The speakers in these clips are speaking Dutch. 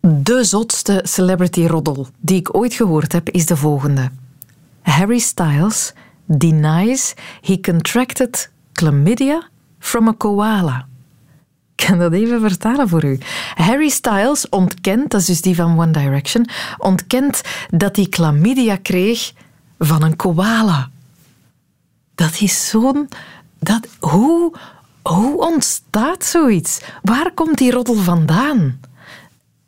De zotste celebrity roddel die ik ooit gehoord heb is de volgende. Harry Styles denies he contracted chlamydia from a koala. Ik kan dat even vertalen voor u. Harry Styles ontkent, dat is dus die van One Direction, ontkent dat hij chlamydia kreeg van een koala. Dat is zo'n... Dat, hoe, hoe ontstaat zoiets? Waar komt die roddel vandaan?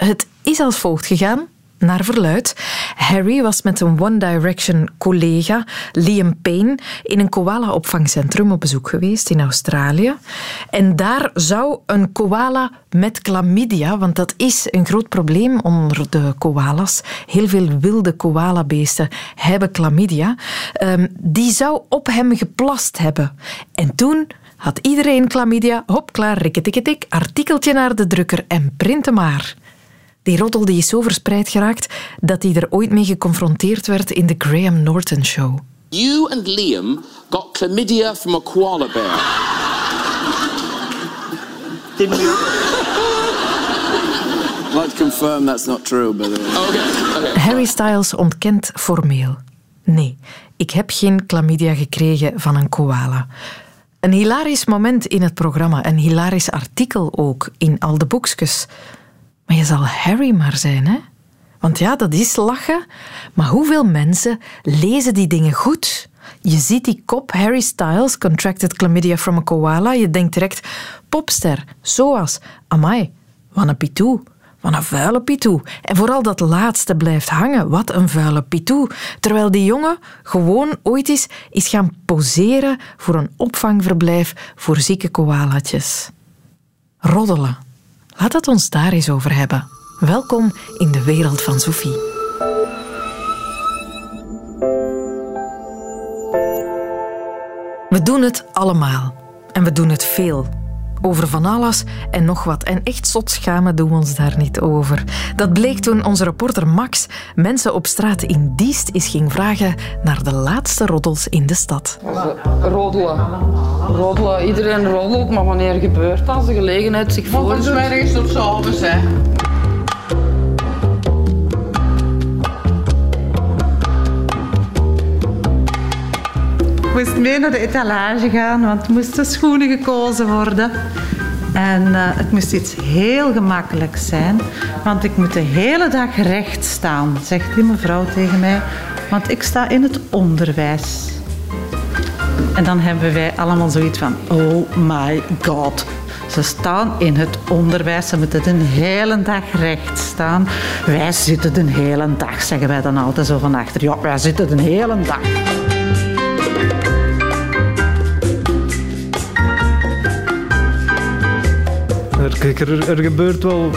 Het is als volgt gegaan naar verluid. Harry was met een One Direction collega, Liam Payne, in een koala-opvangcentrum op bezoek geweest in Australië. En daar zou een koala met chlamydia, want dat is een groot probleem onder de koalas. Heel veel wilde koalabeesten hebben chlamydia. Um, die zou op hem geplast hebben. En toen had iedereen chlamydia. Hop, klaar, rikketikketik, artikeltje naar de drukker en printen maar. Die roddel die is zo verspreid geraakt dat hij er ooit mee geconfronteerd werd in de Graham Norton Show. You and Liam got chlamydia from a koala bear. Didn't? I'd like to confirm that's not true, by the way. Okay, okay. Harry Styles ontkent formeel. Nee, ik heb geen chlamydia gekregen van een koala. Een hilarisch moment in het programma, een hilarisch artikel ook in al de boekjes. Maar je zal Harry maar zijn, hè? Want ja, dat is lachen. Maar hoeveel mensen lezen die dingen goed? Je ziet die kop Harry Styles contracted chlamydia from a koala. Je denkt direct popster, zoals amai, wat een pitoe. Wat een vuile pitoe. En vooral dat laatste blijft hangen. Wat een vuile pitoe. Terwijl die jongen gewoon ooit eens is gaan poseren voor een opvangverblijf voor zieke koalatjes. Roddelen. Laat het ons daar eens over hebben. Welkom in de wereld van Sophie. We doen het allemaal. En we doen het veel. Over van alles en nog wat. En echt zot schamen doen we ons daar niet over. Dat bleek toen onze reporter Max mensen op straat in Diest is ging vragen naar de laatste roddels in de stad. Roddelen. Roddelen. Iedereen roddelt, maar wanneer gebeurt dat? Als de gelegenheid zich voordoet. Volgens mij is het s'avonds, hè. Moest mee naar de etalage gaan, want moesten schoenen gekozen worden. En eh, het moest iets heel gemakkelijks zijn, want ik moet de hele dag recht staan, zegt die mevrouw tegen mij, want ik sta in het onderwijs. En dan hebben wij allemaal zoiets van, oh my god. Ze staan in het onderwijs, ze moeten de hele dag recht staan. Wij zitten de hele dag, zeggen wij dan altijd zo van achter. Ja, wij zitten de hele dag. Er, gebeurt wel...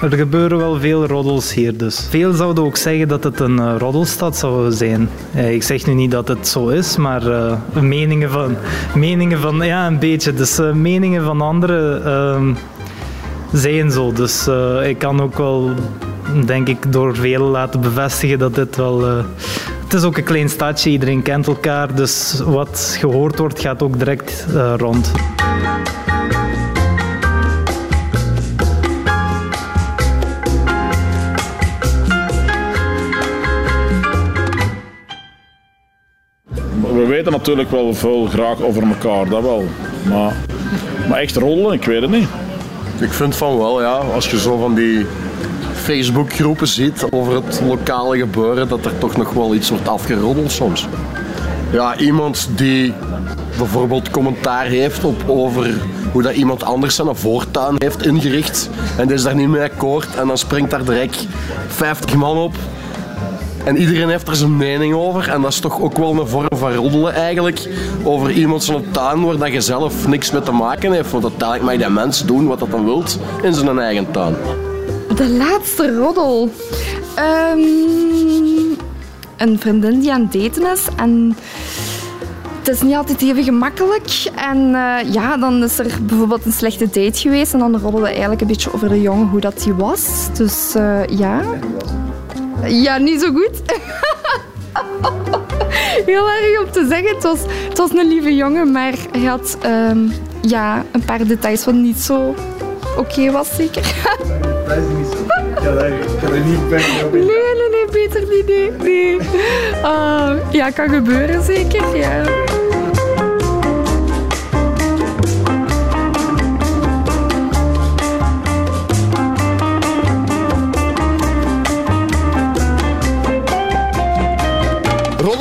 Er gebeuren wel veel roddels hier, dus. Veel zouden ook zeggen dat het een uh, roddelstad zou zijn. Eh, ik zeg nu niet dat het zo is, maar uh, meningen, van, meningen van... Ja, een beetje. Dus meningen van anderen ehm, zijn zo. Dus ik kan ook wel, denk ik, door velen laten bevestigen dat dit wel... het is ook een klein stadje, iedereen kent elkaar. Dus wat gehoord wordt, gaat ook direct rond. Weten natuurlijk wel veel graag over elkaar, dat wel. Maar, maar echt rollen, ik weet het niet. Ik vind van wel, ja. Als je zo van die Facebookgroepen ziet over het lokale gebeuren, dat er toch nog wel iets wordt afgeroddeld soms. Ja, iemand die bijvoorbeeld commentaar heeft op, over hoe dat iemand anders zijn voortuin heeft ingericht en die is daar niet mee akkoord en dan springt daar direct 50 man op en iedereen heeft er zijn mening over. En dat is toch ook wel een vorm van roddelen eigenlijk. Over iemand zijn tuin waar dat je zelf niks mee te maken heeft. Want uiteindelijk mag dat mens doen wat dat dan wilt in zijn eigen tuin. De laatste roddel. Ehm, een vriendin die aan het daten is. En het is niet altijd even gemakkelijk. En uh, ja, dan is er bijvoorbeeld een slechte date geweest. En dan roddelde eigenlijk een beetje over de jongen, hoe dat die was. Dus uh, ja... Ja, niet zo goed. Heel erg om te zeggen. Het was, het was een lieve jongen, maar hij had um, ja, een paar details wat niet zo oké was, zeker. Dat is niet zo. kan er niet bij. Nee, nee, nee, beter niet, nee. nee. Ah, ja, kan gebeuren zeker, ja.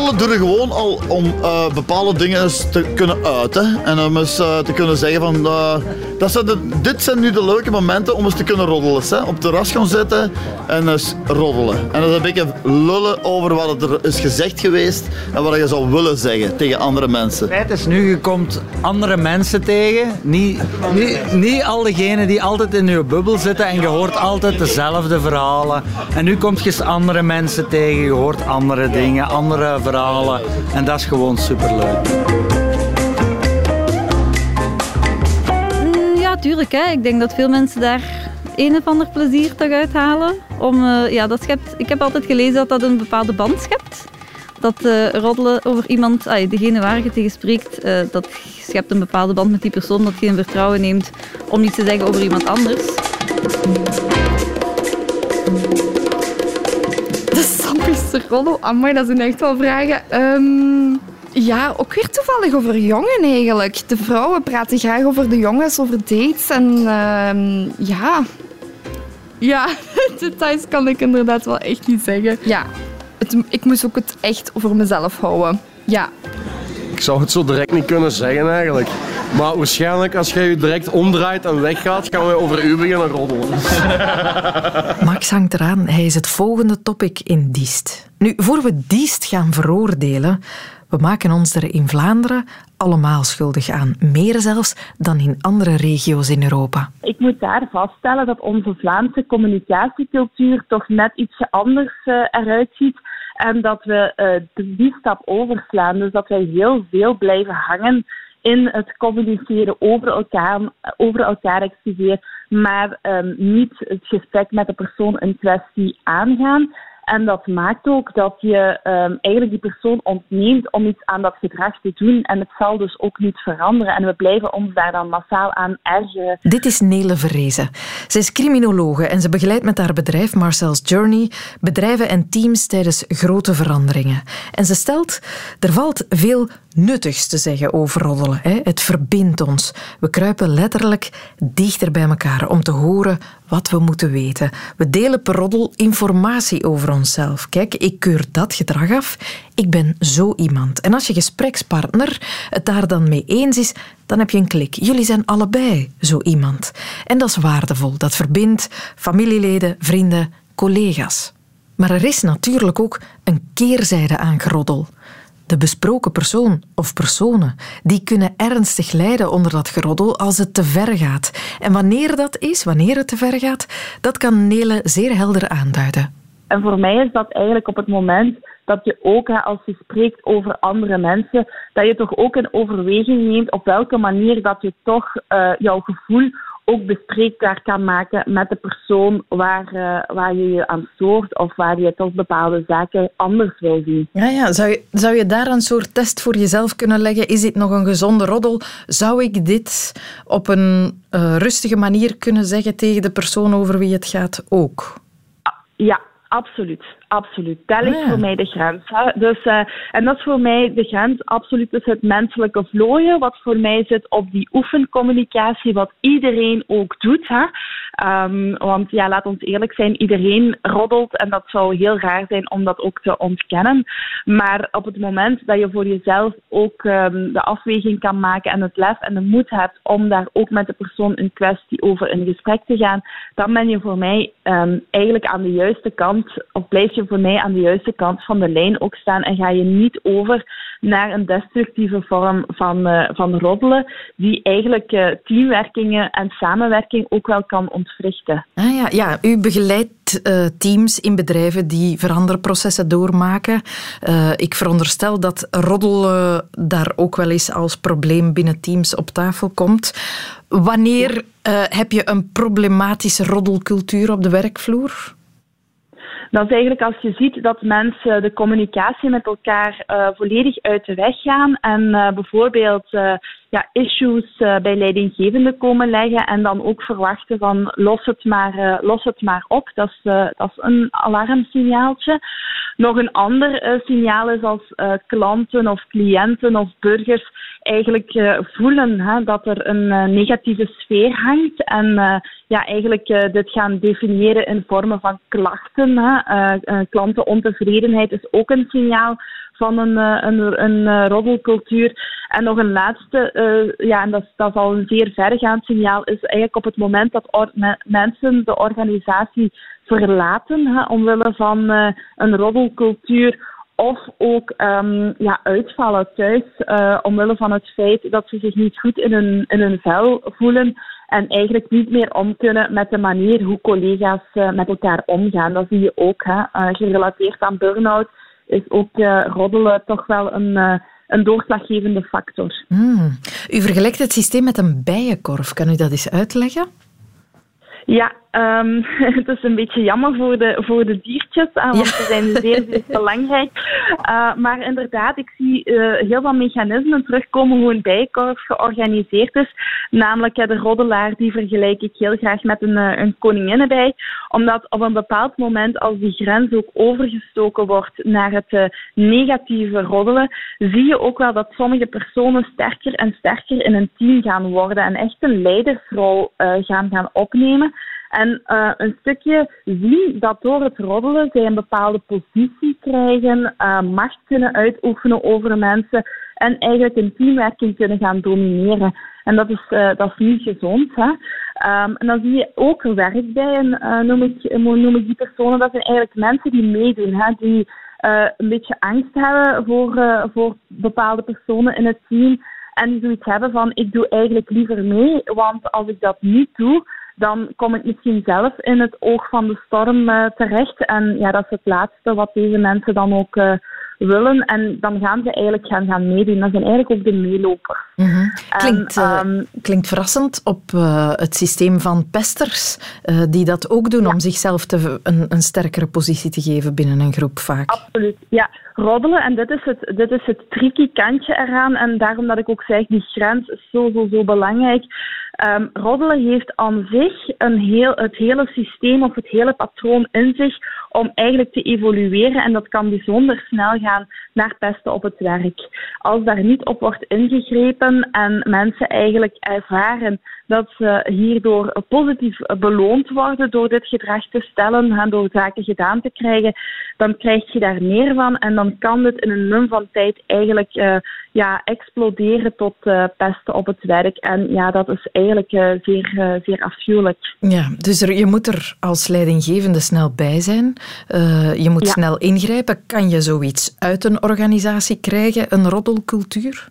Roddelen doe je gewoon al om eh, bepaalde dingen te kunnen uiten. En om eens eh, te kunnen zeggen van... dit zijn nu de leuke momenten om eens te kunnen roddelen. Hè? Op de ras gaan zitten en eens roddelen. En is een beetje lullen over wat er is gezegd geweest en wat je zou willen zeggen tegen andere mensen. Het feit is nu, je komt andere mensen tegen. Niet, niet, niet al diegenen die altijd in je bubbel zitten en je hoort altijd dezelfde verhalen. En nu komt je andere mensen tegen, je hoort andere dingen, andere verhalen. En dat is gewoon superleuk. Tuurlijk. Hè. Ik denk dat veel mensen daar een of ander plezier toch uithalen. Om, eh, ja, dat schept, ik heb altijd gelezen dat dat een bepaalde band schept. Dat eh, roddelen over iemand, degene waar je tegen spreekt, eh, dat schept een bepaalde band met die persoon. Dat je in vertrouwen neemt om iets te zeggen over iemand anders. De sappigste roddel. Amai, dat zijn echt wel vragen. Ehm, ja, ook weer toevallig over jongen eigenlijk. De vrouwen praten graag over de jongens, over dates. En ehm, ja... Ja, details kan ik inderdaad wel echt niet zeggen. Ja, het, ik moest ook het echt over mezelf houden. Ja. Ik zou het zo direct niet kunnen zeggen eigenlijk. Maar waarschijnlijk als jij je direct omdraait en weggaat, gaan we over u beginnen roddelen. Max hangt eraan. Hij is het volgende topic in Diest. Nu, voor we Diest gaan veroordelen, we maken ons er in Vlaanderen allemaal schuldig aan. Meer zelfs dan in andere regio's in Europa. Ik moet daar vaststellen dat onze Vlaamse communicatiecultuur toch net ietsje anders eh, eruit ziet. En dat we eh, die stap overslaan. Dus dat wij heel veel blijven hangen in het communiceren over elkaar, over elkaar excuseer, maar ehm, niet het gesprek met de persoon in kwestie aangaan. En dat maakt ook dat je ehm, eigenlijk die persoon ontneemt om iets aan dat gedrag te doen. En het zal dus ook niet veranderen. En we blijven ons daar dan massaal aan ergeren. Dit is Nele Verrezen. Zij is criminologe en ze begeleidt met haar bedrijf Marcel's Journey bedrijven en teams tijdens grote veranderingen. En ze stelt, er valt veel nuttigs te zeggen over roddelen. Hè. Het verbindt ons. We kruipen letterlijk dichter bij elkaar om te horen wat we moeten weten. We delen per roddel informatie over Kijk, ik keur dat gedrag af. Ik ben zo iemand. En als je gesprekspartner het daar dan mee eens is, dan heb je een klik. Jullie zijn allebei zo iemand. En dat is waardevol. Dat verbindt familieleden, vrienden, collega's. Maar er is natuurlijk ook een keerzijde aan geroddel. De besproken persoon of personen die kunnen ernstig lijden onder dat geroddel als het te ver gaat. En wanneer dat is, wanneer het te ver gaat, dat kan Nele zeer helder aanduiden. En voor mij is dat eigenlijk op het moment dat je ook, hè, als je spreekt over andere mensen, dat je toch ook in overweging neemt op welke manier dat je toch eh, jouw gevoel ook bespreekbaar kan maken met de persoon waar, eh, waar je je aan stoort of waar je toch bepaalde zaken anders wil zien. Ja, ja. Zou, je, zou je daar een soort test voor jezelf kunnen leggen? Is dit nog een gezonde roddel? Zou ik dit op een eh, rustige manier kunnen zeggen tegen de persoon over wie het gaat ook? Ja, absoluut. Absoluut. Dat ligt ja. voor mij de grens. Hè. Dus, eh, en dat is voor mij de grens absoluut tussen het menselijke vlooien, wat voor mij zit op die oefencommunicatie, wat iedereen ook doet. Hè. Ehm, want ja, laat ons eerlijk zijn, iedereen roddelt en dat zou heel raar zijn om dat ook te ontkennen. Maar op het moment dat je voor jezelf ook ehm, de afweging kan maken en het lef en de moed hebt om daar ook met de persoon in kwestie over in gesprek te gaan, dan ben je voor mij ehm, eigenlijk aan de juiste kant, of blijf je voor mij aan de juiste kant van de lijn ook staan en ga je niet over naar een destructieve vorm van, eh, van roddelen, die eigenlijk eh, teamwerkingen en samenwerking ook wel kan ontwrichten. Ah, ja, ja, u begeleidt eh, teams in bedrijven die veranderprocessen doormaken. Ik veronderstel dat roddel eh, daar ook wel eens als probleem binnen teams op tafel komt. Wanneer heb je een problematische roddelcultuur op de werkvloer? Dat is eigenlijk als je ziet dat mensen de communicatie met elkaar eh, volledig uit de weg gaan en eh, bijvoorbeeld eh, ja, issues bij leidinggevenden komen leggen en dan ook verwachten van los het maar, los het maar op. Dat is, dat is een alarmsignaaltje. Nog een ander signaal is als klanten of cliënten of burgers eigenlijk voelen hè, dat er een negatieve sfeer hangt en ja, eigenlijk dit gaan definiëren in vormen van klachten. Hè. klantenontevredenheid is ook een signaal van een, eh, een, een eh. En nog een laatste, uh, ja, en dat, dat is al een zeer vergaand signaal, is eigenlijk op het moment dat mensen de organisatie verlaten, hè, omwille van een roddelcultuur, of ook um, ja, uitvallen thuis, omwille van het feit dat ze zich niet goed in hun, in hun vel voelen en eigenlijk niet meer om kunnen met de manier hoe collega's met elkaar omgaan. Dat zie je ook, hè, gerelateerd aan burn-out is ook uh, roddelen toch wel een, uh, een doorslaggevende factor. Hmm. U vergelijkt het systeem met een bijenkorf. Kan u dat eens uitleggen? Ja, um, het is een beetje jammer voor de, voor de diertjes, uh, want ze zijn zeer, zeer belangrijk. Uh, maar inderdaad, ik zie uh, heel wat mechanismen terugkomen hoe een bijenkorf georganiseerd is. Namelijk de roddelaar, die vergelijk ik heel graag met een, een koninginnenbij. Omdat op een bepaald moment, als die grens ook overgestoken wordt naar het negatieve roddelen, zie je ook wel dat sommige personen sterker en sterker in een team gaan worden en echt een leidersrol gaan gaan opnemen. En uh, een stukje zien dat door het roddelen zij een bepaalde positie krijgen, uh, macht kunnen uitoefenen over mensen en eigenlijk een teamwerking kunnen gaan domineren. En dat is, uh, dat is niet gezond. Hè? Um, en dan zie je ook werkbijen, noem, ik, noem ik die personen. Dat zijn eigenlijk mensen die meedoen, hè? die een beetje angst hebben voor, voor bepaalde personen in het team. En die zoiets hebben van, ik doe eigenlijk liever mee, want als ik dat niet doe, dan kom ik misschien zelf in het oog van de storm uh, terecht. En ja, dat is het laatste wat deze mensen dan ook uh, willen. En dan gaan ze eigenlijk gaan, gaan meedoen. Dat zijn eigenlijk ook de meelopers. Mm -hmm. klinkt, um, klinkt verrassend op het systeem van pesters, die dat ook doen ja. om zichzelf te, een, een sterkere positie te geven binnen een groep vaak. Absoluut, ja. Roddelen, en dit is, het, dit is het tricky kantje eraan. En daarom dat ik ook zeg, die grens is zo, zo, zo belangrijk. Um, roddelen heeft aan zich een heel, het hele systeem of het hele patroon in zich om eigenlijk te evolueren. En dat kan bijzonder snel gaan naar pesten op het werk. Als daar niet op wordt ingegrepen en mensen eigenlijk ervaren dat ze hierdoor positief beloond worden door dit gedrag te stellen en door zaken gedaan te krijgen, dan krijg je daar meer van en dan kan dit in een mum van tijd eigenlijk uh, ja, exploderen tot uh, pesten op het werk. En ja, dat is eigenlijk uh, zeer, zeer afschuwelijk. Ja, dus er, je moet er als leidinggevende snel bij zijn. je moet ja. snel ingrijpen. Kan je zoiets uit een organisatie krijgen, een roddelcultuur?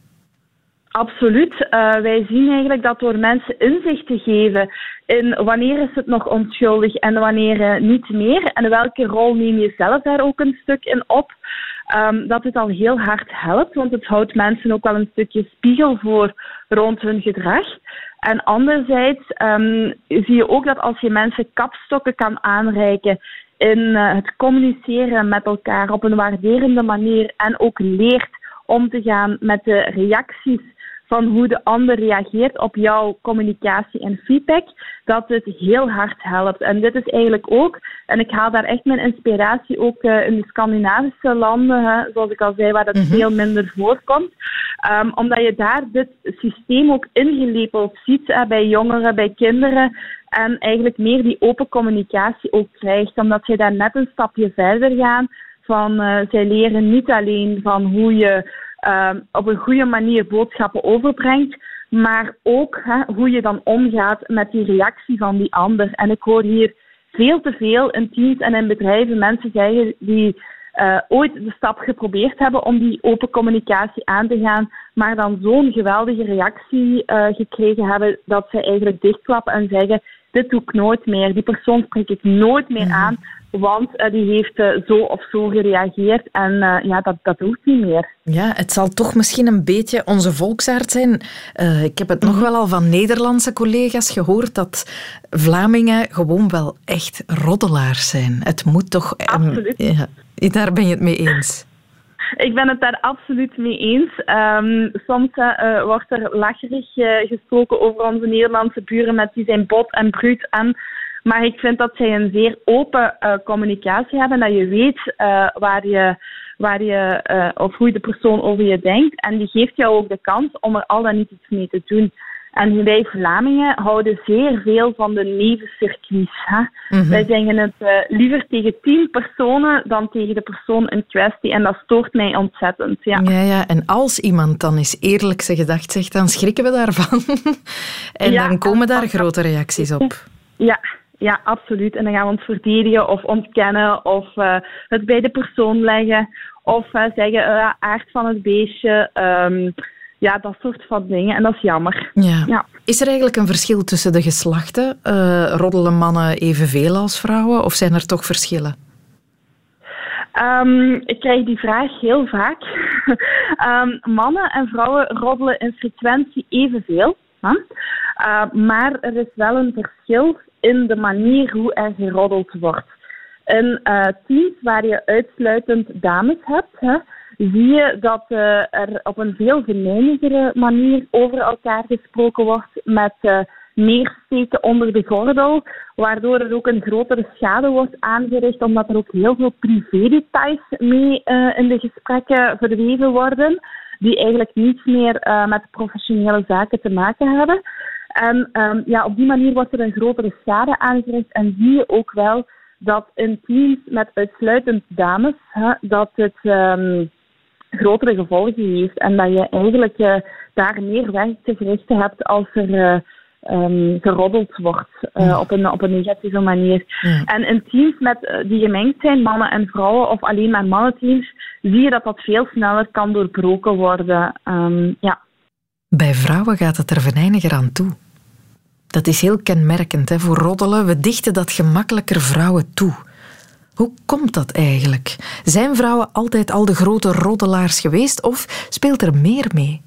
Absoluut. Uh, wij zien eigenlijk dat door mensen inzicht te geven in wanneer is het nog onschuldig en wanneer uh, niet meer en welke rol neem je zelf daar ook een stuk in op, um, dat het al heel hard helpt, want het houdt mensen ook wel een stukje spiegel voor rond hun gedrag. En anderzijds um, zie je ook dat als je mensen kapstokken kan aanreiken in uh, het communiceren met elkaar op een waarderende manier en ook leert om te gaan met de reacties van hoe de ander reageert op jouw communicatie en feedback, dat het heel hard helpt. En dit is eigenlijk ook, en ik haal daar echt mijn inspiratie ook uh, in de Scandinavische landen, hè, zoals ik al zei, waar dat mm -hmm. veel minder voorkomt, um, omdat je daar dit systeem ook ingelepeld ziet hè, bij jongeren, bij kinderen, en eigenlijk meer die open communicatie ook krijgt, omdat je daar net een stapje verder gaat van uh, zij leren niet alleen van hoe je uh, op een goede manier boodschappen overbrengt, maar ook hè, hoe je dan omgaat met die reactie van die ander. En ik hoor hier veel te veel in teams en in bedrijven mensen zeggen die uh, ooit de stap geprobeerd hebben om die open communicatie aan te gaan, maar dan zo'n geweldige reactie uh, gekregen hebben dat ze eigenlijk dichtklappen en zeggen: Dit doe ik nooit meer, die persoon spreek ik nooit meer aan, want uh, die heeft uh, zo of zo gereageerd en uh, ja, dat, dat hoeft niet meer. Ja, het zal toch misschien een beetje onze volksaard zijn. ik heb het nog wel al van Nederlandse collega's gehoord dat Vlamingen gewoon wel echt roddelaars zijn. Het moet toch... Absoluut. Um, ja, daar ben je het mee eens. Ik ben het daar absoluut mee eens. Ehm, soms uh, wordt er lacherig uh, gesproken over onze Nederlandse buren met die zijn bot en bruut en maar ik vind dat zij een zeer open uh, communicatie hebben, dat je weet waar je, waar je of hoe de persoon over je denkt. En die geeft jou ook de kans om er al dan niet iets mee te doen. En wij Vlamingen houden zeer veel van de nevencircuits. Mm Wij zeggen het uh, liever tegen tien personen dan tegen de persoon in kwestie. En dat stoort mij ontzettend. Ja, ja, ja. en als iemand dan eens eerlijk zijn gedacht zegt, dan schrikken we daarvan. en dan komen daar grote reacties op. Ja, ja, absoluut. En dan gaan we ons verdedigen of ontkennen of uh, het bij de persoon leggen. Of uh, zeggen, uh, aard van het beestje. Um, ja, dat soort van dingen. En dat is jammer. Ja. ja. Is er eigenlijk een verschil tussen de geslachten? Roddelen mannen evenveel als vrouwen? Of zijn er toch verschillen? Um, ik krijg die vraag heel vaak. um, mannen en vrouwen roddelen in frequentie evenveel. Huh? Uh, maar er is wel een verschil in de manier hoe er geroddeld wordt. In uh, teams waar je uitsluitend dames hebt, zie je dat uh, er op een veel venijnigere manier over elkaar gesproken wordt met meer steken onder de gordel, waardoor er ook een grotere schade wordt aangericht, omdat er ook heel veel privé-details mee in de gesprekken verweven worden, die eigenlijk niets meer met professionele zaken te maken hebben. En um, ja, op die manier wordt er een grotere schade aangericht en zie je ook wel dat in teams met uitsluitend dames, hè, dat het... Um, grotere gevolgen heeft. En dat je eigenlijk uh, daar meer werk te verrichten hebt als er uh, um, geroddeld wordt uh, op, een, op een negatieve manier. En in teams met, die gemengd zijn, mannen en vrouwen, of alleen maar mannenteams, zie je dat dat veel sneller kan doorbroken worden. Um, ja. Bij vrouwen gaat het er venijniger aan toe. Dat is heel kenmerkend hè, voor roddelen. We dichten dat gemakkelijker vrouwen toe. Hoe komt dat eigenlijk? Zijn vrouwen altijd al de grote roddelaars geweest of speelt er meer mee?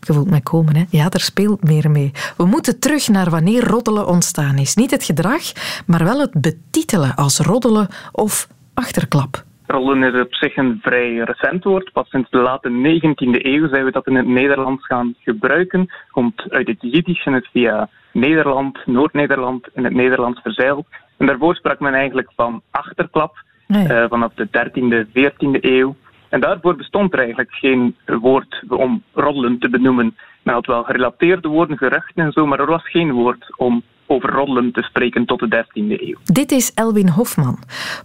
Je voelt mij komen, hè? Ja, er speelt meer mee. We moeten terug naar wanneer roddelen ontstaan is. Niet het gedrag, maar wel het betitelen als roddelen of achterklap. Roddelen is op zich een vrij recent woord. Pas sinds de late 19e eeuw zijn we dat in het Nederlands gaan gebruiken. Komt uit het Jiddisch en het via Nederland, Noord-Nederland in het Nederlands verzeild. En daarvoor sprak men eigenlijk van achterklap uh, vanaf de 13e, 14e eeuw. En daarvoor bestond er eigenlijk geen woord om roddelen te benoemen. Men had wel gerelateerde woorden, geruchten en zo, maar er was geen woord om over roddelen te spreken tot de 13e eeuw. Dit is Elwin Hofman,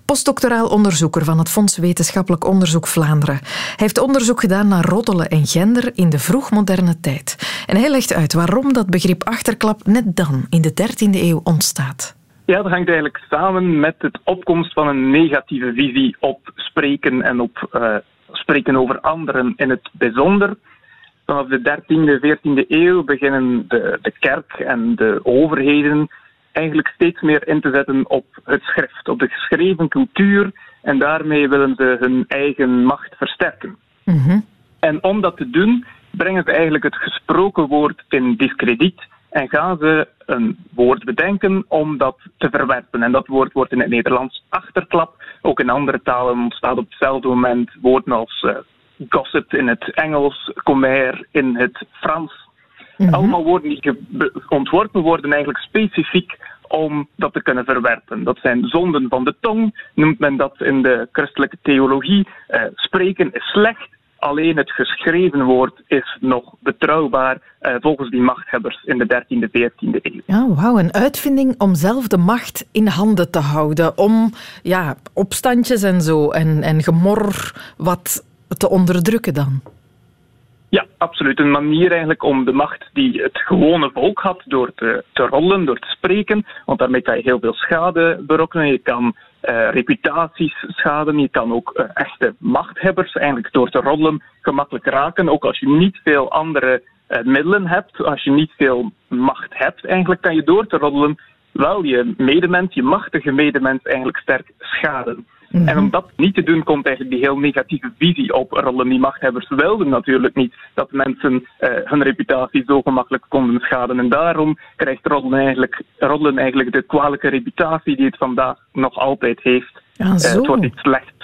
postdoctoraal onderzoeker van het Fonds Wetenschappelijk Onderzoek Vlaanderen. Hij heeft onderzoek gedaan naar roddelen en gender in de vroegmoderne tijd. En hij legt uit waarom dat begrip achterklap net dan, in de 13e eeuw, ontstaat. Ja, dat hangt eigenlijk samen met het opkomst van een negatieve visie op spreken en op uh, spreken over anderen in het bijzonder. Vanaf de 13e, 14e eeuw beginnen de, de kerk en de overheden eigenlijk steeds meer in te zetten op het schrift, op de geschreven cultuur. En daarmee willen ze hun eigen macht versterken. Mm En om dat te doen, brengen ze eigenlijk het gesproken woord in discrediet en gaan ze een woord bedenken om dat te verwerpen. En dat woord wordt in het Nederlands achterklap. Ook in andere talen ontstaat op hetzelfde moment woorden als uh, gossip in het Engels, commère in het Frans. Mhm. Allemaal woorden die ontworpen worden eigenlijk specifiek om dat te kunnen verwerpen. Dat zijn zonden van de tong, noemt men dat in de christelijke theologie. Uh, spreken is slecht, alleen het geschreven woord is nog betrouwbaar uh, volgens die machthebbers in de 13e, 14e eeuw. Ja, wauw, een uitvinding om zelf de macht in handen te houden. Om ja, opstandjes en zo en, en gemor wat te onderdrukken dan. Ja, absoluut. Een manier eigenlijk om de macht die het gewone volk had door te, te rollen, door te spreken, want daarmee kan je heel veel schade berokkenen. Je kan uh, reputaties schaden, je kan ook uh, echte machthebbers eigenlijk door te rollen gemakkelijk raken. Ook als je niet veel andere uh, middelen hebt, als je niet veel macht hebt, eigenlijk kan je door te roddelen wel je medemens, je machtige medemens eigenlijk sterk schaden. Mhm. En om dat niet te doen, komt eigenlijk die heel negatieve visie op rollen. Die machthebbers wilden natuurlijk niet dat mensen uh, hun reputatie zo gemakkelijk konden schaden. En daarom krijgt rollen eigenlijk, rollen eigenlijk de kwalijke reputatie die het vandaag nog altijd heeft. Ah, zo. Uh, het wordt iets slecht.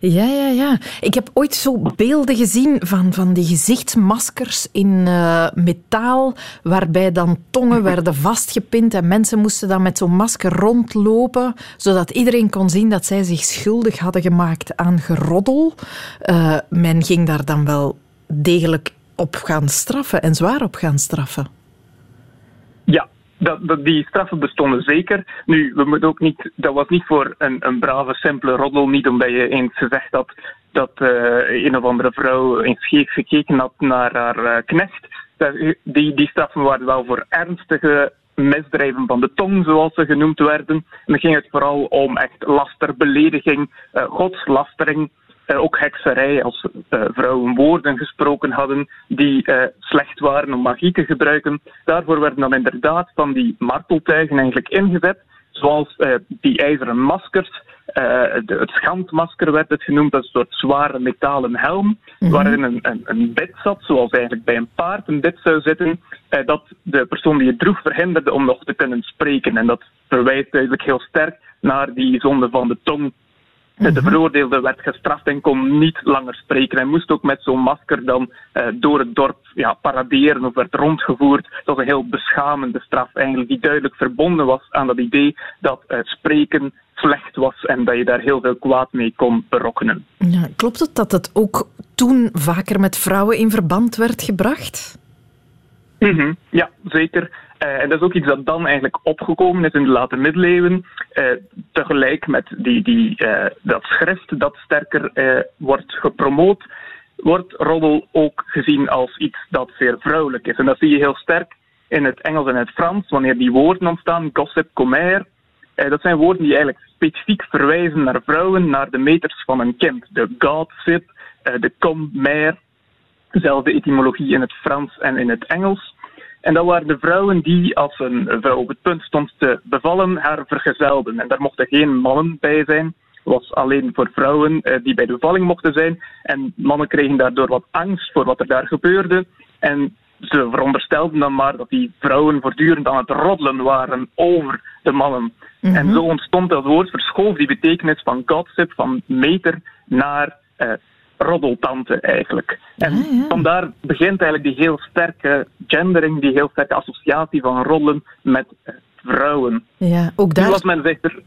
Ja, ja, ja. Ik heb ooit zo beelden gezien van, van die gezichtsmaskers in eh, metaal, waarbij dan tongen werden vastgepind en mensen moesten dan met zo'n masker rondlopen, zodat iedereen kon zien dat zij zich schuldig hadden gemaakt aan geroddel. Uh, men ging daar dan wel degelijk op gaan straffen en zwaar op gaan straffen. Ja, dat, dat, die straffen bestonden zeker. Nu, we moeten ook niet, dat was niet voor een, een brave, simpele roddel. Niet omdat je eens gezegd had dat uh, een of andere vrouw eens gekeken had naar haar uh, knecht. Die, die straffen waren wel voor ernstige misdrijven van de tong, zoals ze genoemd werden. En dan ging het vooral om echt laster, belediging, uh, godslastering. Uh, ook hekserij als uh, vrouwen woorden gesproken hadden die uh, slecht waren om magie te gebruiken. Daarvoor werden dan inderdaad van die marteltuigen eigenlijk ingezet, zoals die ijzeren maskers. De, het schandmasker werd het genoemd, dat is een soort zware metalen helm, mm -hmm. waarin een, een, een bit zat, zoals eigenlijk bij een paard een bit zou zitten, dat de persoon die het droeg verhinderde om nog te kunnen spreken. En dat verwijst eigenlijk heel sterk naar die zonde van de tong de Mhm. veroordeelde werd gestraft en kon niet langer spreken. Hij moest ook met zo'n masker dan uh, door het dorp ja, paraderen of werd rondgevoerd. Dat was een heel beschamende straf eigenlijk, die duidelijk verbonden was aan dat idee dat uh, spreken slecht was en dat je daar heel veel kwaad mee kon berokkenen. Ja, klopt het dat het ook toen vaker met vrouwen in verband werd gebracht? Mm -hmm. Ja, zeker. Uh, en dat is ook iets dat dan eigenlijk opgekomen is in de late middeleeuwen. Uh, tegelijk met die, die, uh, dat schrift dat sterker wordt gepromoot, wordt roddel ook gezien als iets dat zeer vrouwelijk is. En dat zie je heel sterk in het Engels en het Frans, wanneer die woorden ontstaan, gossip, commère. dat zijn woorden die eigenlijk specifiek verwijzen naar vrouwen, naar de meters van een kind. De gossip, de commère, dezelfde etymologie in het Frans en in het Engels. En dat waren de vrouwen die, als een vrouw op het punt stond te bevallen, haar vergezelden. En daar mochten geen mannen bij zijn. Het was alleen voor vrouwen uh, die bij de bevalling mochten zijn. En mannen kregen daardoor wat angst voor wat er daar gebeurde. En ze veronderstelden dan maar dat die vrouwen voortdurend aan het roddelen waren over de mannen. Mm -hmm. En zo ontstond dat woord, verschoof die betekenis van gossip, van meter, naar uh, roddeltante eigenlijk. En Ah, ja, vandaar begint eigenlijk die heel sterke gendering, die heel sterke associatie van roddelen met uh, vrouwen. Ja, ook daar... Nu was men zich er,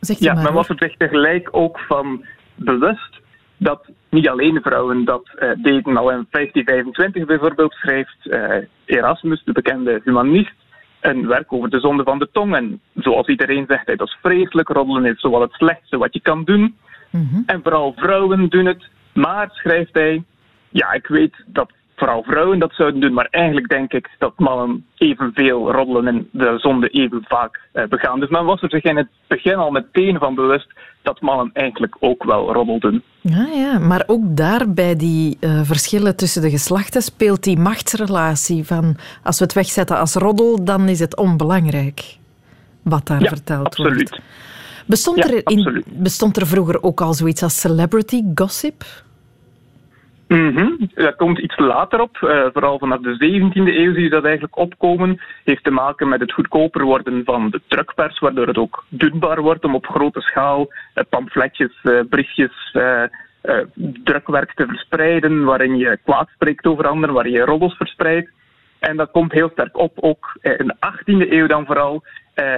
Zeg ja, maar, men was er zich tegelijk ook van bewust dat niet alleen vrouwen dat uh, deden. Al in 1525 bijvoorbeeld schrijft uh, Erasmus, de bekende humanist, een werk over de zonde van de tong. En zoals iedereen zegt, dat is vreselijk. Roddelen is zowel het slechtste wat je kan doen. Mm -hmm. En vooral vrouwen doen het. Maar, schrijft hij, ja, ik weet dat vooral vrouwen dat zouden doen, maar eigenlijk denk ik dat mannen evenveel roddelen en de zonde even vaak uh, begaan. Dus men was er zich in het begin al meteen van bewust dat mannen eigenlijk ook wel roddelden. Ja, ja, maar ook daar bij die uh, verschillen tussen de geslachten speelt die machtsrelatie van als we het wegzetten als roddel, dan is het onbelangrijk wat daar ja, verteld absoluut. wordt. Bestond, ja, er in, bestond er vroeger ook al zoiets als celebrity gossip? Mm -hmm. Dat komt iets later op, uh, vooral vanaf de 17e eeuw zie je dat eigenlijk opkomen. Heeft te maken met het goedkoper worden van de drukpers, waardoor het ook doenbaar wordt om op grote schaal uh, pamfletjes, uh, briefjes, drukwerk te verspreiden, waarin je kwaad spreekt over anderen, waarin je roddels verspreidt. En dat komt heel sterk op, ook in de 18e eeuw dan vooral.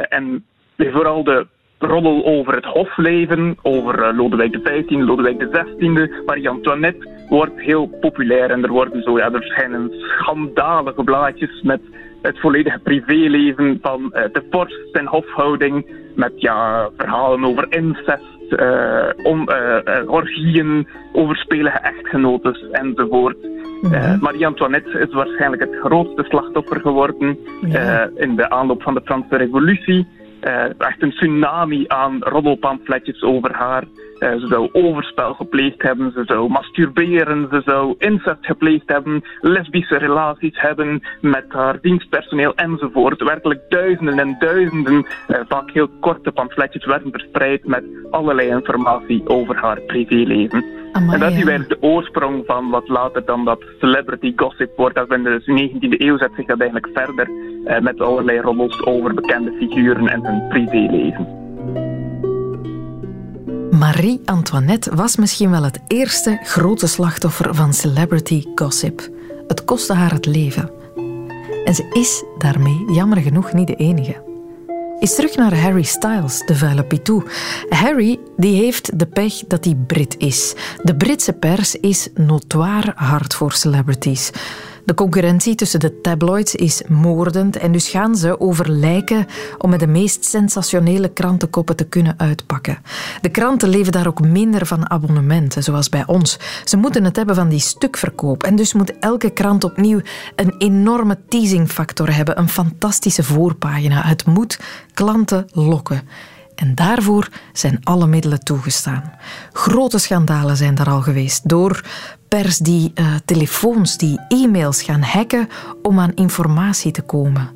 en vooral de roddel over het hofleven, over uh, Lodewijk XV, Lodewijk XVI, Marie-Antoinette, wordt heel populair. En er worden zo, ja, er verschijnen schandalige blaadjes met het volledige privéleven van uh, de vorst en hofhouding, met ja, verhalen over incest, uh, om, orgieën, overspelige echtgenotes enzovoort. -hmm. Marie-Antoinette is waarschijnlijk het grootste slachtoffer geworden ja. in de aanloop van de Franse Revolutie. Uh, echt een tsunami aan roddelpamfletjes over haar. Uh, ze zou overspel gepleegd hebben, ze zou masturberen, ze zou incest gepleegd hebben, lesbische relaties hebben met haar dienstpersoneel enzovoort. Werkelijk duizenden en duizenden, uh, vaak heel korte pamfletjes werden verspreid met allerlei informatie over haar privéleven. Amai, en dat is eigenlijk de oorsprong van wat later dan dat celebrity gossip wordt. Dat in de 19e eeuw zet zich dat eigenlijk verder uh, met allerlei roddels over bekende figuren en hun privéleven. Marie Antoinette was misschien wel het eerste grote slachtoffer van celebrity gossip. Het kostte haar het leven. En ze is daarmee jammer genoeg niet de enige. Is terug naar Harry Styles, de vuile pitou. Harry die heeft de pech dat hij Brit is. De Britse pers is notoir hard voor celebrities. De concurrentie tussen de tabloids is moordend en dus gaan ze over lijken om met de meest sensationele krantenkoppen te kunnen uitpakken. De kranten leven daar ook minder van abonnementen, zoals bij ons. Ze moeten het hebben van die stukverkoop en dus moet elke krant opnieuw een enorme teasingfactor hebben, een fantastische voorpagina. Het moet klanten lokken. En daarvoor zijn alle middelen toegestaan. Grote schandalen zijn daar al geweest door pers die uh, telefoons, die e-mails gaan hacken om aan informatie te komen.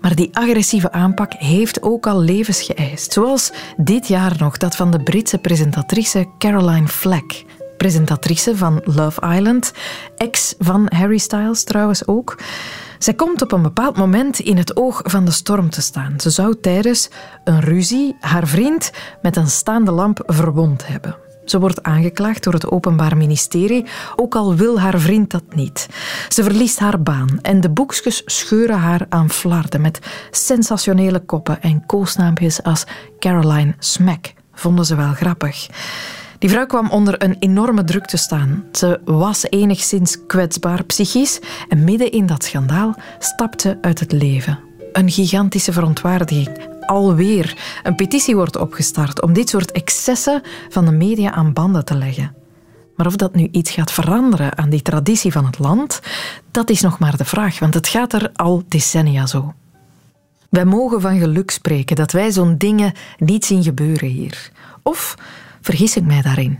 Maar die agressieve aanpak heeft ook al levens geëist. Zoals dit jaar nog dat van de Britse presentatrice Caroline Fleck. Presentatrice van Love Island, ex van Harry Styles trouwens ook. Zij komt op een bepaald moment in het oog van de storm te staan. Ze zou tijdens een ruzie haar vriend met een staande lamp verwond hebben. Ze wordt aangeklaagd door het Openbaar Ministerie, ook al wil haar vriend dat niet. Ze verliest haar baan en de boekjes scheuren haar aan flarden met sensationele koppen en koosnaampjes als Caroline Smack. Vonden ze wel grappig. Die vrouw kwam onder een enorme druk te staan. Ze was enigszins kwetsbaar psychisch en midden in dat schandaal stapte uit het leven. Een gigantische verontwaardiging. Alweer een petitie wordt opgestart om dit soort excessen van de media aan banden te leggen. Maar of dat nu iets gaat veranderen aan die traditie van het land, dat is nog maar de vraag, want het gaat er al decennia zo. Wij mogen van geluk spreken dat wij zo'n dingen niet zien gebeuren hier. Of vergis ik mij daarin?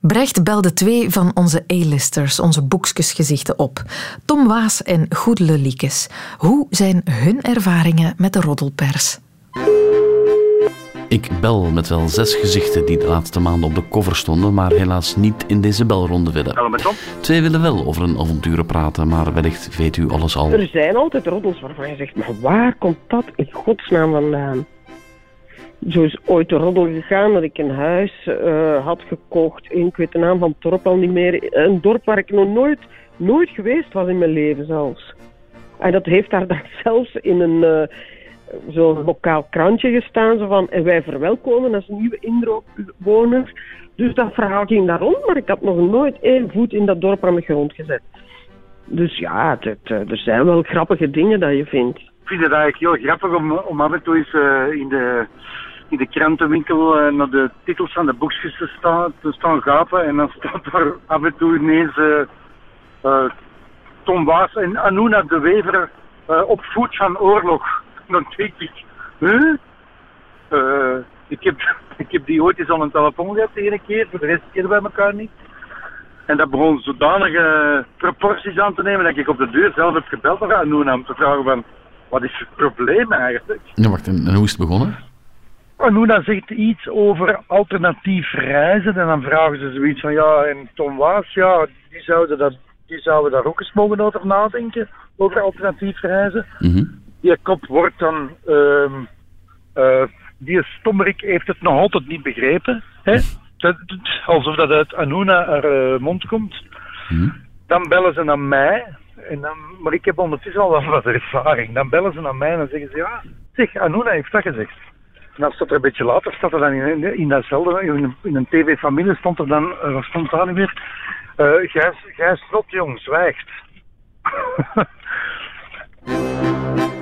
Brecht belde twee van onze A-listers, onze boekjesgezichten, op. Tom Waas en Goedele Liekes. Hoe zijn hun ervaringen met de roddelpers? Ik bel met wel zes gezichten die de laatste maanden op de cover stonden, maar helaas niet in deze belronde willen. Hallo met Tom. Twee willen wel over een avonturen praten, maar wellicht weet u alles al. Er zijn altijd roddels waarvan je zegt, maar waar komt dat in godsnaam vandaan? Zo is ooit de roddel gegaan dat ik een huis uh, had gekocht in, ik weet de naam van het dorp al niet meer, een dorp waar ik nog nooit, nooit geweest was in mijn leven zelfs. En dat heeft daar dan zelfs in een, uh, zo'n lokaal krantje gestaan, zo van, en wij verwelkomen als nieuwe inwoner. Dus dat verhaal ging daar maar ik had nog nooit één voet in dat dorp aan mijn grond gezet. Dus ja, het, het, er zijn wel grappige dingen dat je vindt. Ik vind het eigenlijk heel grappig om, om af en toe eens uh, in de in de krantenwinkel naar de titels van de boekjes te staan, te staan gapen. En dan staat daar af en toe ineens Tom Waas en Anuna de Wever op voet van oorlog. Dan denk ik, huh? ik, heb, ik heb die ooit eens aan een telefoon gehad de ene keer, voor de rest keer bij elkaar niet. En dat begon zodanige proporties aan te nemen dat ik op de deur zelf heb gebeld naar Anuna om te vragen van, wat is het probleem eigenlijk? Ja, wacht, en hoe is het begonnen? Anuna zegt iets over alternatief reizen. En dan vragen ze zoiets van ja, en Tom Waas, ja, die zouden, dat, die zouden daar ook eens mogen over nadenken. Over alternatief reizen. Mm Die kop wordt dan. Uh, uh, die stommerik heeft het nog altijd niet begrepen. Hè? Dat, alsof dat uit Anuna er uh, mond komt. Mm Dan bellen ze naar mij. En dan, maar ik heb ondertussen al wat ervaring. Dan bellen ze naar mij en dan zeggen ze ja, zeg, Anuna heeft dat gezegd. En dan staat er een beetje later, staat er dan in, in datzelfde, in, in een tv-familie stond er dan, uh, wat stond daar niet meer? Uh, Gijs, Gijs jong, zwijgt.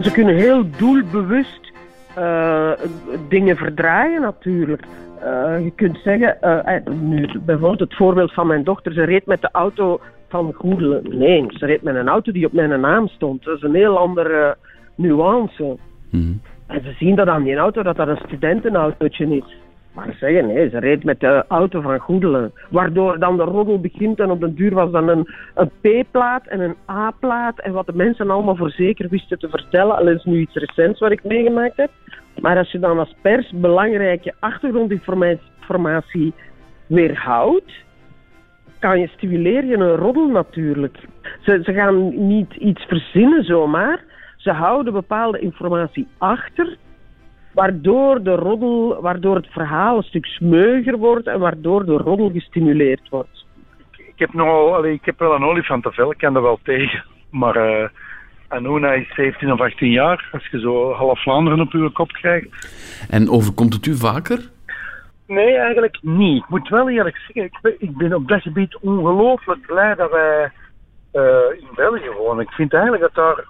Ze kunnen heel doelbewust uh, dingen verdraaien natuurlijk. Uh, je kunt zeggen, uh, nu, bijvoorbeeld het voorbeeld van mijn dochter, ze reed met de auto van Goedelen. Nee, ze reed met een auto die op mijn naam stond. Dat is een heel andere nuance. Mm. En ze zien dat aan die auto dat dat een studentenautootje is. Maar ze zeggen nee, ze reed met de auto van Goedelen. Waardoor dan de roddel begint en op den duur was dan een, een P-plaat en een A-plaat. En wat de mensen allemaal voor zeker wisten te vertellen. Alleen is nu iets recents wat ik meegemaakt heb. Maar als je dan als pers belangrijke achtergrondinformatie weerhoudt, kan je stimuleer je een roddel natuurlijk. Ze, ze gaan niet iets verzinnen zomaar. Ze houden bepaalde informatie achter, waardoor, de roddel, waardoor het verhaal een stuk smeuiger wordt en waardoor de roddel gestimuleerd wordt. Ik heb, nogal, allee, ik heb wel een olifantenvel, ik kan er wel tegen. Maar eh Anuna is 17 of 18 jaar. Als je zo half Vlaanderen op je kop krijgt. En overkomt het u vaker? Nee, eigenlijk niet. Ik moet wel eerlijk zeggen, ik ben, ik ben op dat gebied ongelooflijk blij dat wij eh, in België wonen. Ik vind eigenlijk dat daar...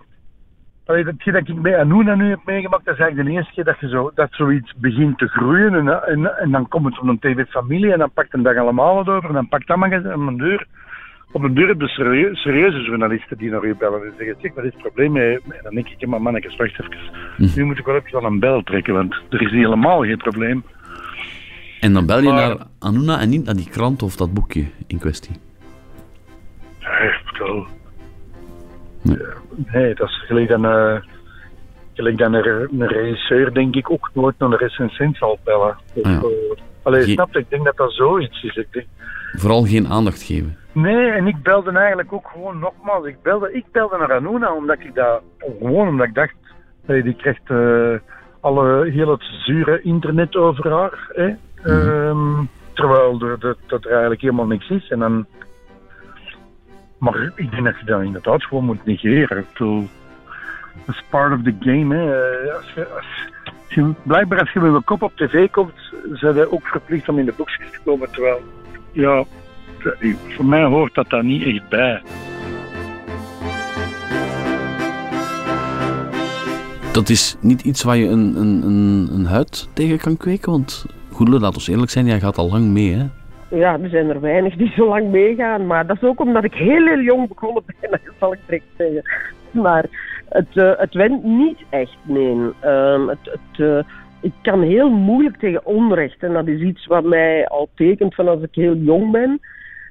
Allee, dat dat ik bij Anuna nu heb meegemaakt, dat is eigenlijk de eerste keer dat, je zo, dat zoiets begint te groeien. En, en, en dan komt het van een tv-familie en dan pakt een dag allemaal het over en dan pakt dat magazijn aan mijn deur. Op een deur heb je serieu- serieuze journalisten die naar u bellen en zeggen, zeg, wat is het probleem? mee?" En dan denk ik, ja, maar mannetjes, wacht even. Nu moet ik wel even aan een bel trekken, want er is helemaal geen probleem. En dan bel je naar Anuna en niet naar die krant of dat boekje in kwestie. Bedoel. Nee, dat is gelijk dan, eh gelijk dan een, een regisseur, denk ik, ook nooit naar de recensent zal bellen. Dus, Ah ja. eh, allee, Ge- snap je? Ik denk dat dat zoiets is. Ik denk, Vooral geen aandacht geven. nee, en ik belde eigenlijk ook gewoon nogmaals. Ik belde, ik belde naar Anuna omdat ik dat, gewoon omdat ik dacht, hey, die krijgt eh, alle, heel het zure internet over haar. Hè? Ehm, terwijl er, dat, dat er eigenlijk helemaal niks is. En dan, maar ik denk dat je dat inderdaad gewoon moet negeren. Dat is part of the game. Hè. Eh, Als blijkbaar als je met een kop op tv komt, zijn ze ook verplicht om in de boekjes te komen. Terwijl, ja, voor mij hoort dat daar niet echt bij. Dat is niet iets waar je een, een, een, een huid tegen kan kweken, want Goedele, laat ons eerlijk zijn, jij gaat al lang mee, hè? Ja, er zijn er weinig die zo lang meegaan. Maar dat is ook omdat ik heel, heel jong begonnen ben, zal ik direct zeggen. Maar het, eh, het went niet echt, nee. Ehm, het, het, eh, ik kan heel moeilijk tegen onrecht. En dat is iets wat mij al tekent van als ik heel jong ben.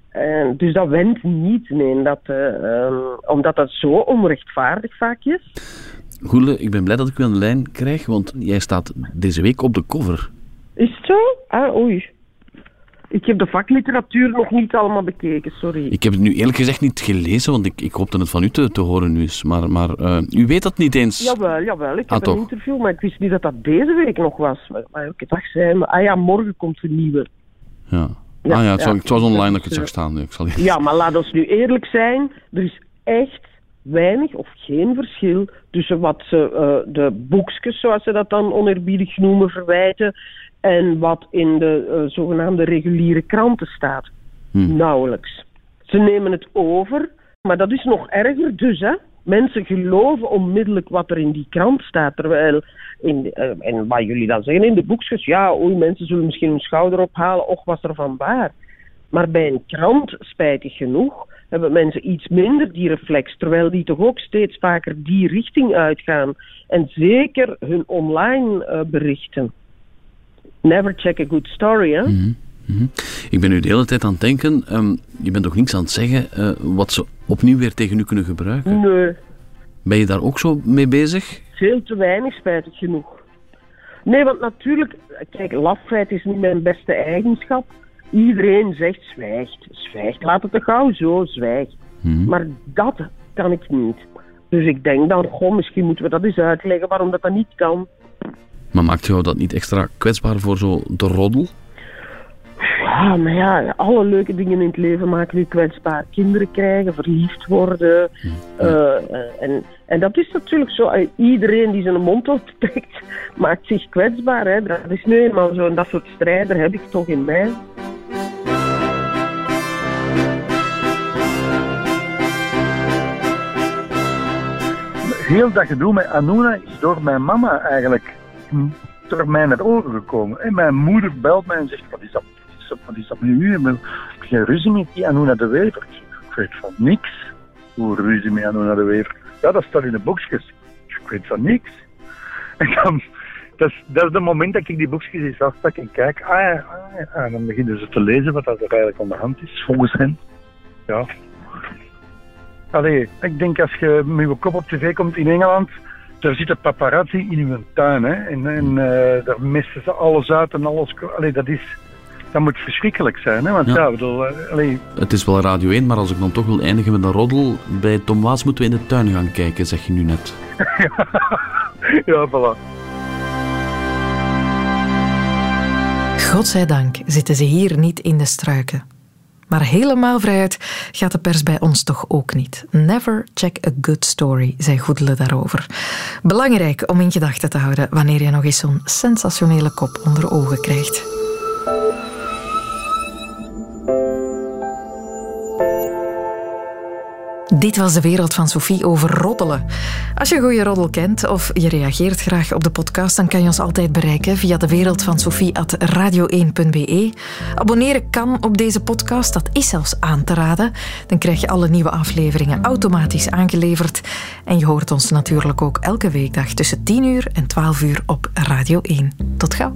En dus dat went niet, nee. Dat, eh, ehm, omdat dat zo onrechtvaardig vaak is. Goedele, ik ben blij dat ik u aan de lijn krijg, want jij staat deze week op de cover. Is het zo? Ah, oei. Ik heb de vakliteratuur nog niet allemaal bekeken, sorry. Ik heb het nu eerlijk gezegd niet gelezen, want ik, ik hoopte het van u te, te horen nu eens. Maar, maar eh, u weet dat niet eens. Jawel, jawel. Ik Ah, heb een interview, maar ik wist niet dat dat deze week nog was. Maar, maar dag zijn we... Ah ja, morgen komt de nieuwe. Ja. Ja, ah ja, het, ja. was- het was online dat ik het Dus, zag eh, staan. Ik zal Ja, maar laat ons nu eerlijk zijn. Er is echt weinig of geen verschil tussen wat ze, eh, de boekjes, zoals ze dat dan oneerbiedig noemen, verwijten en wat in de eh, zogenaamde reguliere kranten staat. Nauwelijks. Ze nemen het over, maar dat is nog erger dus, hè. Mensen geloven onmiddellijk wat er in die krant staat, terwijl, in, eh, en wat jullie dan zeggen in de boekjes, ja, oei, mensen zullen misschien hun schouder ophalen, och, was er van waar. Maar bij een krant, spijtig genoeg, hebben mensen iets minder die reflex, terwijl die toch ook steeds vaker die richting uitgaan. En zeker hun online eh, berichten. Never check a good story, hè? Mhm. Ik ben nu de hele tijd aan het denken, ehm, je bent toch niks aan het zeggen eh, wat ze opnieuw weer tegen u kunnen gebruiken? Nee, Ben je daar ook zo mee bezig? veel te weinig, spijtig genoeg. Nee, want natuurlijk, kijk, lafheid is niet mijn beste eigenschap. Iedereen zegt zwijgt, zwijgt. Laat het er gauw zo, zwijg. Maar dat kan ik niet. Dus ik denk dan, goh, misschien moeten we dat eens uitleggen waarom dat, dat niet kan. Maar maakt jou dat niet extra kwetsbaar voor zo de roddel? Ja, maar ja, alle leuke dingen in het leven maken u kwetsbaar. Kinderen krijgen, verliefd worden. eh, eh, en, en dat is natuurlijk zo. Eh, Iedereen die zijn mond optrekt, maakt zich kwetsbaar. Hè. Dat is nu eenmaal zo. En dat soort strijder heb ik toch in mij. heel dat gedoe met Anuna is door mijn mama eigenlijk hm, door mij naar oren gekomen. En mijn moeder belt mij en zegt, wat is dat, wat is dat, wat is met? Heb je ruzie met die de Wever? Ik weet van niks. Hoe ruzie met Anuna de Wever? Ja, dat staat in de boekjes. Ik weet van niks. En dan, dat is, dat is het moment dat ik die boekjes eens afpak en kijk. Ah ja, ah ja. En dan beginnen ze te lezen wat er eigenlijk aan de hand is, volgens hen. Ja, Allee, ik denk als je met je kop op tv komt in Engeland, daar zitten paparazzi in je tuin. Hè? En, en eh, daar missen ze alles uit en alles. Allee, dat, is, dat moet verschrikkelijk zijn. Hè? Want ja, Ja. ik bedoel, eh, allee, Het is wel Radio 1, maar als ik dan toch wil eindigen met een roddel, bij Tom Waas moeten we in de tuin gaan kijken, zeg je nu net. ja, voilà. Godzijdank zitten ze hier niet in de struiken. Maar helemaal vrijuit gaat de pers bij ons toch ook niet. Never check a good story, zei Goedele daarover. Belangrijk om in gedachten te houden wanneer je nog eens zo'n sensationele kop onder ogen krijgt. Dit was de wereld van Sophie over roddelen. Als je een goede roddel kent of je reageert graag op de podcast, dan kan je ons altijd bereiken via de wereld van Sophie@radio1.be. Abonneren kan op deze podcast, dat is zelfs aan te raden. Dan krijg je alle nieuwe afleveringen automatisch aangeleverd. En je hoort ons natuurlijk ook elke weekdag tussen 10 uur en 12 uur op Radio 1. Tot gauw.